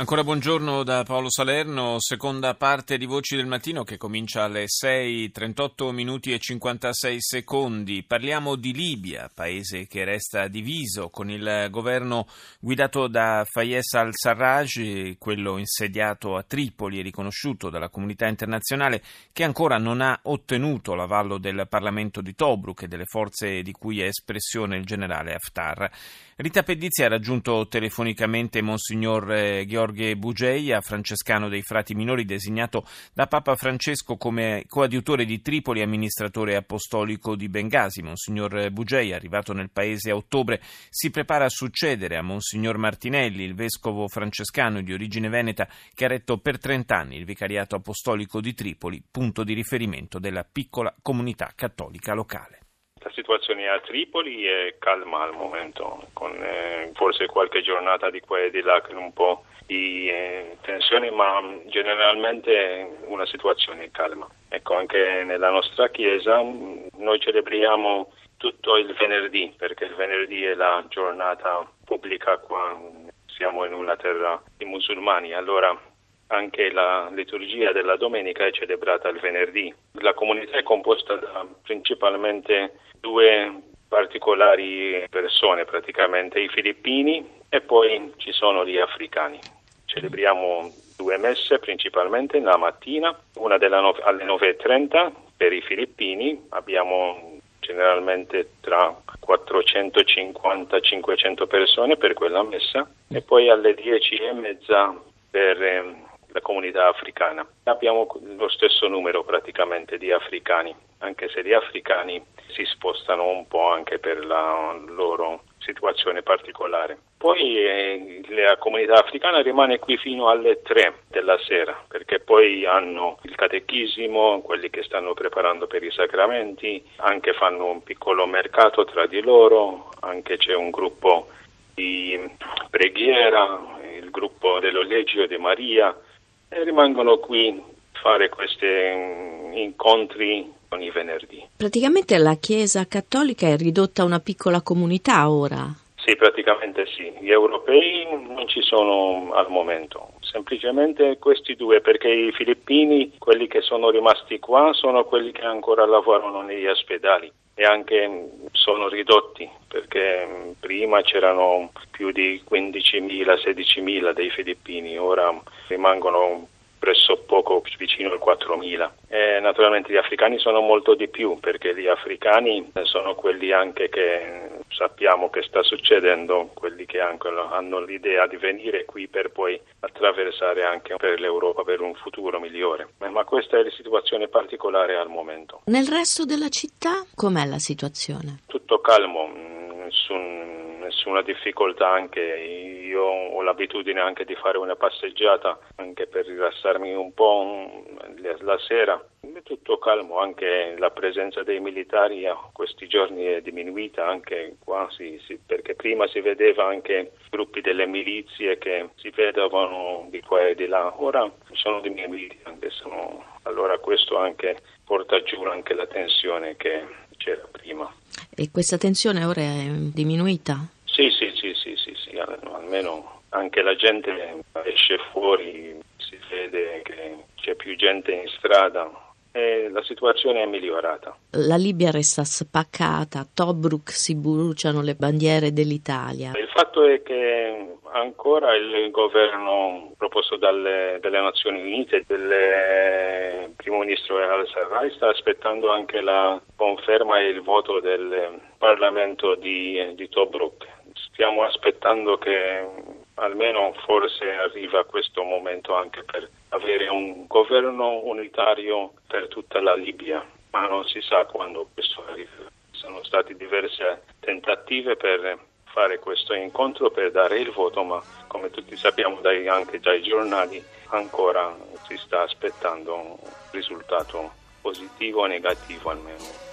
Ancora buongiorno da Paolo Salerno, seconda parte di Voci del Mattino che comincia alle 6, 38 minuti e 56 secondi. Parliamo di Libia, paese che resta diviso con il governo guidato da Fayez al-Sarraj, quello insediato a Tripoli e riconosciuto dalla comunità internazionale, che ancora non ha ottenuto l'avallo del Parlamento di Tobruk e delle forze di cui è espressione il generale Haftar. Rita Pedizzi ha raggiunto telefonicamente Monsignor eh, Gheorghe Bugeia, francescano dei frati minori designato da Papa Francesco come coadiutore di Tripoli e amministratore apostolico di Bengasi. Monsignor Bugeia, arrivato nel paese a ottobre, si prepara a succedere a Monsignor Martinelli, il vescovo francescano di origine veneta che ha retto per 30 anni il vicariato apostolico di Tripoli, punto di riferimento della piccola comunità cattolica locale. La situazione a Tripoli è calma al momento, con eh, forse qualche giornata di qua e di là con un po' di eh, tensione, ma generalmente una situazione calma. Ecco, anche nella nostra chiesa noi celebriamo tutto il venerdì, perché il venerdì è la giornata pubblica qua, siamo in una terra di musulmani, allora anche la liturgia della domenica è celebrata il venerdì. La comunità è composta da principalmente due particolari persone, praticamente i filippini e poi ci sono gli africani. Celebriamo due messe principalmente la mattina, una no- alle 9.30 per i filippini, abbiamo generalmente tra 450 500 persone per quella messa e poi alle 10.30 per eh, la comunità africana. Abbiamo lo stesso numero praticamente di africani, anche se gli africani si spostano un po' anche per la loro situazione particolare. Poi eh, la comunità africana rimane qui fino alle 3 della sera perché poi hanno il catechismo, quelli che stanno preparando per i sacramenti, anche fanno un piccolo mercato tra di loro, anche c'è un gruppo di preghiera, il gruppo dell'Ollegio di Maria e rimangono qui a fare questi incontri ogni venerdì. Praticamente la Chiesa cattolica è ridotta a una piccola comunità ora. Sì, praticamente sì. Gli europei non ci sono al momento, semplicemente questi due, perché i filippini, quelli che sono rimasti qua, sono quelli che ancora lavorano negli ospedali e anche sono ridotti perché prima c'erano più di 15.000, 16.000 dei filippini, ora rimangono presso poco vicino al 4.000. E naturalmente gli africani sono molto di più perché gli africani sono quelli anche che sappiamo che sta succedendo, quelli che anche hanno l'idea di venire qui per poi attraversare anche per l'Europa per un futuro migliore. Ma questa è la situazione particolare al momento. Nel resto della città com'è la situazione? Tutto calmo, nessun, nessuna difficoltà anche io ho l'abitudine anche di fare una passeggiata anche per rilassarmi un po' la sera. Tutto calmo, anche la presenza dei militari a questi giorni è diminuita anche qua, sì, sì, perché prima si vedeva anche gruppi delle milizie che si vedevano di qua e di là, ora sono diminuiti anche sono... allora questo anche porta giù anche la tensione che c'era prima. E questa tensione ora è diminuita? Sì, sì, sì, sì, sì, sì, almeno anche la gente esce fuori, si vede che c'è più gente in strada e la situazione è migliorata. La Libia resta spaccata, a Tobruk si bruciano le bandiere dell'Italia. Il fatto è che ancora il governo proposto dalle, dalle Nazioni Unite, del primo ministro al-Sarraj, sta aspettando anche la conferma e il voto del Parlamento di, di Tobruk. Stiamo aspettando che almeno forse arriva questo momento anche per avere un governo unitario per tutta la Libia, ma non si sa quando questo arriverà. Sono state diverse tentative per fare questo incontro per dare il voto, ma come tutti sappiamo dai, anche dai giornali ancora si sta aspettando un risultato positivo o negativo almeno.